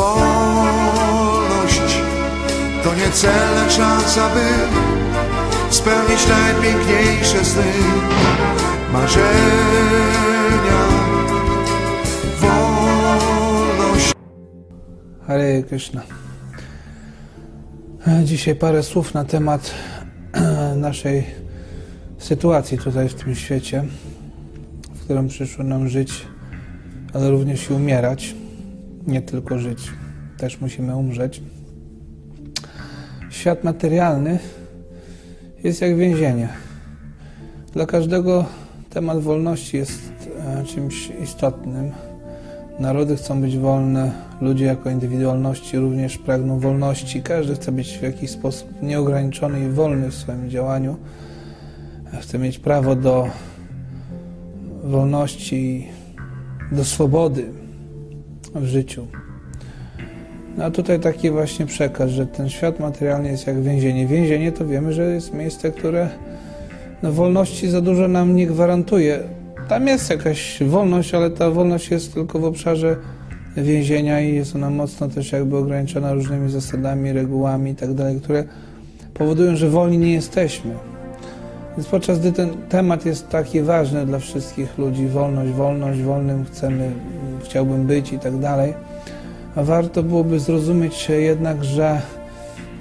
Wolność to nie cel, lecz szansa, by spełnić najpiękniejsze sny, marzenia. Wolność. Hare Krishna. Dzisiaj parę słów na temat naszej sytuacji tutaj w tym świecie, w którym przyszło nam żyć, ale również i umierać. Nie tylko żyć, też musimy umrzeć. Świat materialny jest jak więzienie. Dla każdego temat wolności jest e, czymś istotnym. Narody chcą być wolne, ludzie jako indywidualności również pragną wolności. Każdy chce być w jakiś sposób nieograniczony i wolny w swoim działaniu. Chce mieć prawo do wolności, do swobody w życiu. No a tutaj taki właśnie przekaz, że ten świat materialny jest jak więzienie. Więzienie to wiemy, że jest miejsce, które no, wolności za dużo nam nie gwarantuje. Tam jest jakaś wolność, ale ta wolność jest tylko w obszarze więzienia i jest ona mocno też jakby ograniczona różnymi zasadami, regułami itd., tak które powodują, że wolni nie jesteśmy. Więc podczas gdy ten temat jest taki ważny dla wszystkich ludzi, wolność, wolność, wolnym chcemy, chciałbym być i tak dalej, a warto byłoby zrozumieć jednak, że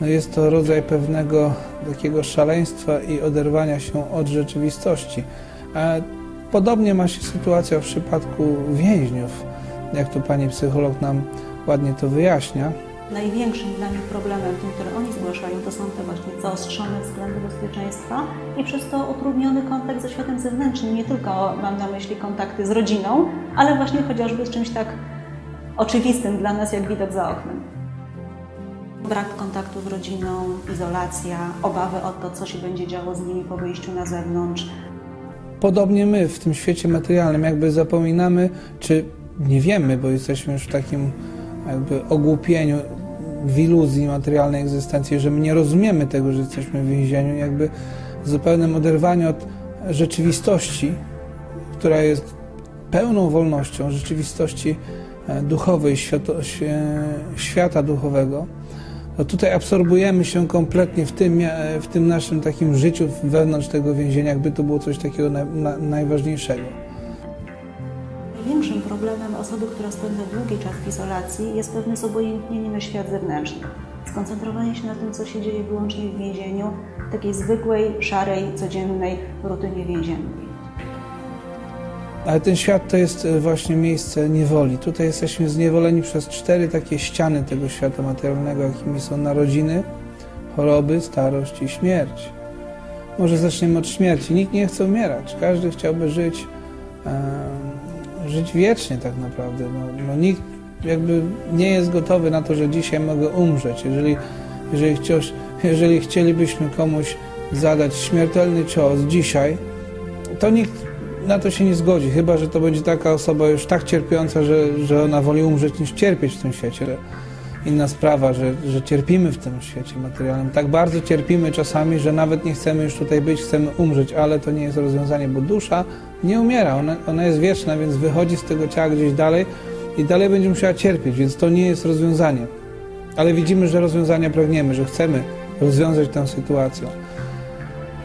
no jest to rodzaj pewnego takiego szaleństwa i oderwania się od rzeczywistości. A podobnie ma się sytuacja w przypadku więźniów, jak tu pani psycholog nam ładnie to wyjaśnia. Największym dla nich problemem, tym, który oni zgłaszają, to są te właśnie zaostrzone względy bezpieczeństwa i przez to utrudniony kontakt ze światem zewnętrznym. Nie tylko mam na myśli kontakty z rodziną, ale właśnie chociażby z czymś tak oczywistym dla nas jak widok za oknem. Brak kontaktu z rodziną, izolacja, obawy o to, co się będzie działo z nimi po wyjściu na zewnątrz. Podobnie my w tym świecie materialnym jakby zapominamy, czy nie wiemy, bo jesteśmy już w takim jakby ogłupieniu, w iluzji materialnej egzystencji, że my nie rozumiemy tego, że jesteśmy w więzieniu, jakby w zupełnym oderwaniu od rzeczywistości, która jest pełną wolnością, rzeczywistości e, duchowej, świato, świata duchowego, to tutaj absorbujemy się kompletnie w tym, e, w tym naszym takim życiu wewnątrz tego więzienia, jakby to było coś takiego na, na, najważniejszego. Największym problemem osoby, która spędza długi czas w izolacji, jest pewne zobojętnienie na świat zewnętrzny. Skoncentrowanie się na tym, co się dzieje wyłącznie w więzieniu, takiej zwykłej, szarej, codziennej rutynie więziennej. Ale ten świat to jest e, właśnie miejsce niewoli. Tutaj jesteśmy zniewoleni przez cztery takie ściany tego świata materialnego, jakimi są narodziny, choroby, starość i śmierć. Może zaczniemy od śmierci. Nikt nie chce umierać. Każdy chciałby żyć, e, żyć wiecznie tak naprawdę. No, no, nikt jakby nie jest gotowy na to, że dzisiaj mogę umrzeć. Jeżeli, jeżeli, jeżeli chcielibyśmy komuś zadać śmiertelny cios dzisiaj, to nikt na to się nie zgodzi, chyba że to będzie taka osoba już tak cierpiąca, że, że ona woli umrzeć niż cierpieć w tym świecie. Inna sprawa, że, że cierpimy w tym świecie materialnym. Tak bardzo cierpimy czasami, że nawet nie chcemy już tutaj być, chcemy umrzeć, ale to nie jest rozwiązanie, bo dusza nie umiera, ona, ona jest wieczna, więc wychodzi z tego ciała gdzieś dalej i dalej będzie musiała cierpieć, więc to nie jest rozwiązanie. Ale widzimy, że rozwiązania pragniemy, że chcemy rozwiązać tę sytuację.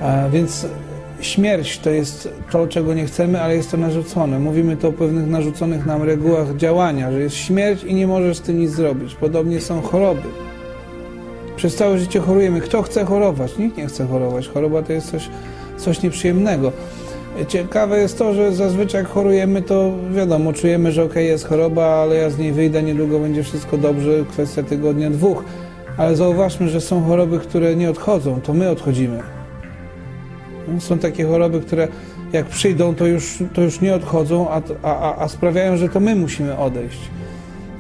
A więc śmierć to jest to, czego nie chcemy, ale jest to narzucone. Mówimy to o pewnych narzuconych nam regułach działania, że jest śmierć i nie możesz z tym nic zrobić. Podobnie są choroby. Przez całe życie chorujemy. Kto chce chorować? Nikt nie chce chorować. Choroba to jest coś, coś nieprzyjemnego. Ciekawe jest to, że zazwyczaj jak chorujemy, to wiadomo, czujemy, że ok, jest choroba, ale ja z niej wyjdę, niedługo będzie wszystko dobrze, kwestia tygodnia, dwóch. Ale zauważmy, że są choroby, które nie odchodzą, to my odchodzimy. Są takie choroby, które jak przyjdą, to już, to już nie odchodzą, a, a, a sprawiają, że to my musimy odejść.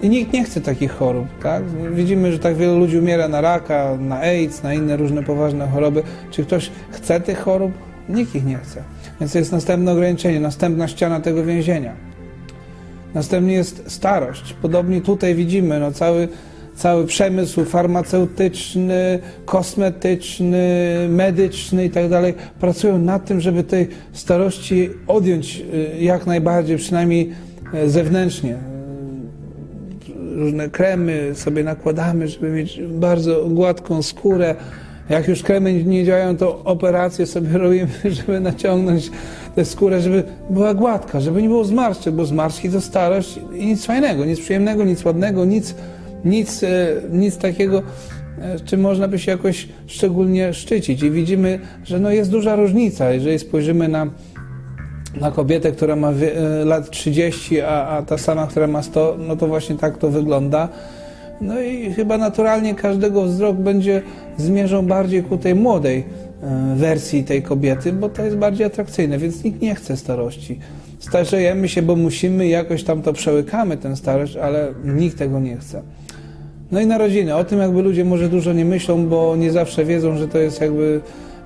I nikt nie chce takich chorób, tak? Widzimy, że tak wielu ludzi umiera na raka, na AIDS, na inne różne poważne choroby. Czy ktoś chce tych chorób? Nikt ich nie chce. Więc jest następne ograniczenie, następna ściana tego więzienia. Następnie jest starość. Podobnie tutaj widzimy, no cały cały przemysł farmaceutyczny, kosmetyczny, medyczny i tak dalej pracują nad tym, żeby tej starości odjąć y, jak najbardziej, przynajmniej e, zewnętrznie. różne kremy sobie nakładamy, żeby mieć bardzo gładką skórę. Jak już kremy nie działają, to operacje sobie robimy, żeby naciągnąć tę skórę, żeby była gładka, żeby nie było zmarszczek, bo zmarszczki to starość i nic fajnego, nic przyjemnego, nic ładnego, nic, nic, e, nic takiego, e, czym można by się jakoś szczególnie szczycić. I widzimy, że no jest duża różnica, jeżeli spojrzymy na na kobietę, która ma e, lat 30, a, a ta sama, która ma 100, no to właśnie tak to wygląda. No i chyba naturalnie każdego wzrok będzie zmierzał bardziej ku tej młodej wersji tej kobiety, bo to jest bardziej atrakcyjne, więc nikt nie chce starości. Starzejemy się, bo musimy, jakoś tam to przełykamy, tę starość, ale nikt tego nie chce. No i narodziny. O tym jakby ludzie może dużo nie myślą, bo nie zawsze wiedzą, że to jest jakby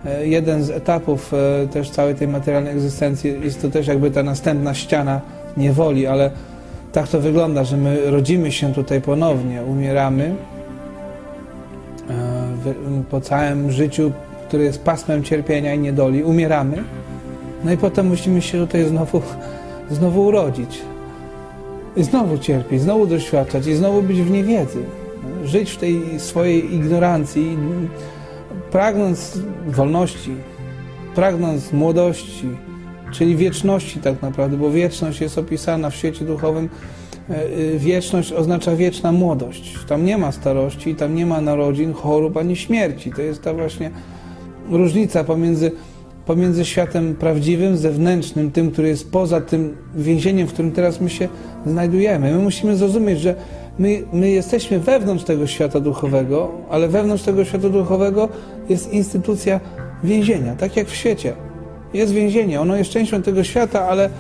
E, jeden z etapów e, też całej tej materialnej egzystencji. Jest to też jakby ta następna ściana niewoli, ale tak to wygląda, że my rodzimy się tutaj ponownie, umieramy e, po całym życiu, które jest pasmem cierpienia i niedoli, umieramy, no i potem musimy się tutaj znowu, znowu urodzić. I znowu cierpieć, znowu doświadczać i znowu być w niewiedzy. Żyć w tej swojej ignorancji, pragnąc wolności, pragnąc młodości, czyli wieczności tak naprawdę, bo wieczność jest opisana w świecie duchowym. E, e, wieczność oznacza wieczna młodość. Tam nie ma starości, tam nie ma narodzin, chorób ani śmierci. To jest ta właśnie różnica pomiędzy, pomiędzy światem prawdziwym, zewnętrznym, tym, który jest poza tym więzieniem, w którym teraz my się znajdujemy. My musimy zrozumieć, że My, my jesteśmy wewnątrz tego świata duchowego, ale wewnątrz tego świata duchowego jest instytucja więzienia, tak jak w świecie. Jest więzienie, ono jest częścią tego świata, ale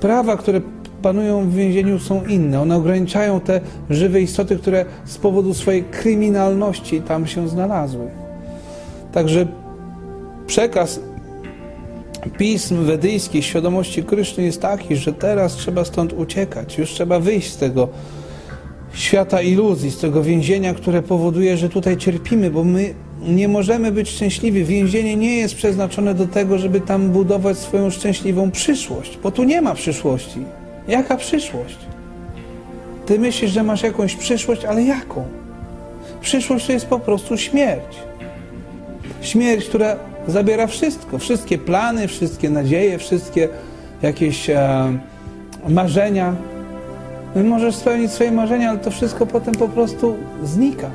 prawa, które panują w więzieniu są inne. One ograniczają te żywe istoty, które z powodu swojej kryminalności tam się znalazły. Także przekaz pism wedyjskich, świadomości Kryszny jest taki, że teraz trzeba stąd uciekać, już trzeba wyjść z tego świata iluzji, z tego więzienia, które powoduje, że tutaj cierpimy, bo my nie możemy być szczęśliwi. Więzienie nie jest przeznaczone do tego, żeby tam budować swoją szczęśliwą przyszłość, bo tu nie ma przyszłości. Jaka przyszłość? Ty myślisz, że masz jakąś przyszłość, ale jaką? Przyszłość to jest po prostu śmierć. Śmierć, która zabiera wszystko, wszystkie plany, wszystkie nadzieje, wszystkie jakieś e, marzenia, no możesz spełnić swoje marzenia, ale to wszystko potem po prostu znika.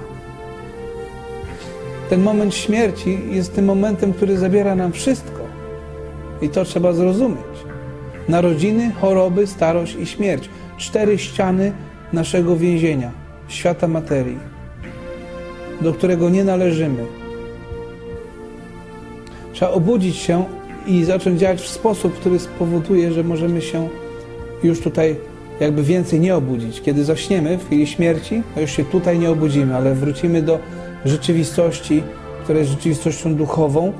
Ten moment śmierci jest tym momentem, który zabiera nam wszystko. I to trzeba zrozumieć. Narodziny, choroby, starość i śmierć. Cztery ściany naszego więzienia, świata materii, do którego nie należymy. Trzeba obudzić się i zacząć działać w sposób, który spowoduje, że możemy się już tutaj jakby więcej nie obudzić. Kiedy zaśniemy w chwili śmierci, to już się tutaj nie obudzimy, ale wrócimy do rzeczywistości, która jest rzeczywistością duchową,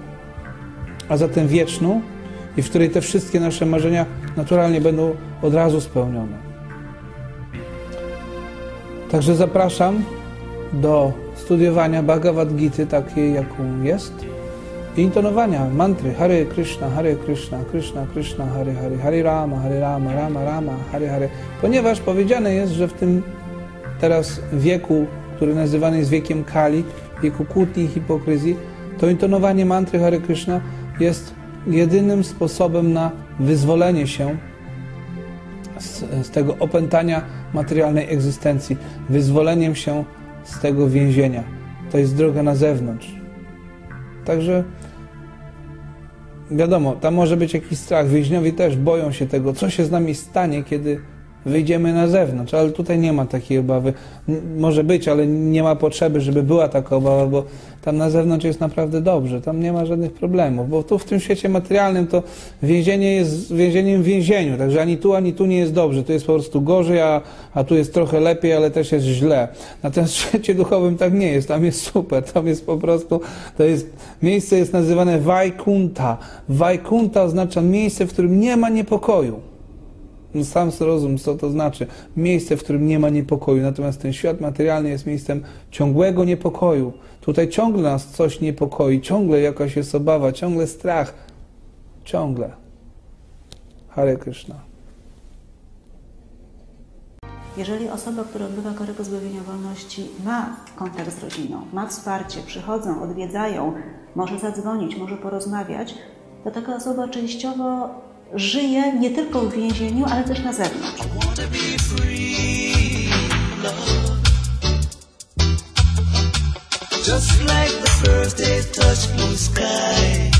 a zatem wieczną i w której te wszystkie nasze marzenia naturalnie będą od razu spełnione. Także zapraszam do studiowania Bhagavad Gita takiej, jaką jest i intonowania mantry Hare Krishna, Hare Krishna, Krishna Krishna, Hare Hare, Hare Rama, Hare Rama, Rama Rama, Hare Hare. Ponieważ powiedziane jest, że w tym teraz wieku, który nazywany jest wiekiem Kali, wieku kłótni i hipokryzji, to intonowanie mantry Hare Krishna jest jedynym sposobem na wyzwolenie się z, z tego opętania materialnej egzystencji, wyzwoleniem się z tego więzienia. To jest droga na zewnątrz. Także wiadomo, tam może być jakiś strach. Więźniowie też boją się tego, co się z nami stanie, kiedy wyjdziemy na zewnątrz, ale tutaj nie ma takiej obawy. Może być, ale nie ma potrzeby, żeby była taka obawa, bo tam na zewnątrz jest naprawdę dobrze, tam nie ma żadnych problemów, bo tu w tym świecie materialnym to więzienie jest więzieniem w więzieniu, także ani tu, ani tu nie jest dobrze, tu jest po prostu gorzej, a, a tu jest trochę lepiej, ale też jest źle. Natomiast w świecie duchowym tak nie jest, tam jest super, tam jest po prostu, to jest, miejsce jest nazywane Vajkunta. Vajkunta oznacza miejsce, w którym nie ma niepokoju. No sam zrozum, co to znaczy. Miejsce, w którym nie ma niepokoju. Natomiast ten świat materialny jest miejscem ciągłego niepokoju. Tutaj ciągle nas coś niepokoi, ciągle jakaś jest obawa, ciągle strach. Ciągle. Hare Krishna. Jeżeli osoba, która odbywa karę pozbawienia wolności ma kontakt z rodziną, ma wsparcie, przychodzą, odwiedzają, może zadzwonić, może porozmawiać, to taka osoba częściowo żyje nie tylko w więzieniu, ale też na zewnątrz. Just like the first day touch blue sky.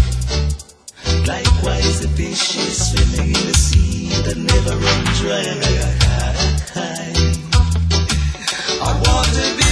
Likewise, the fish is swimming in the sea that never runs dry like a high. I want to be.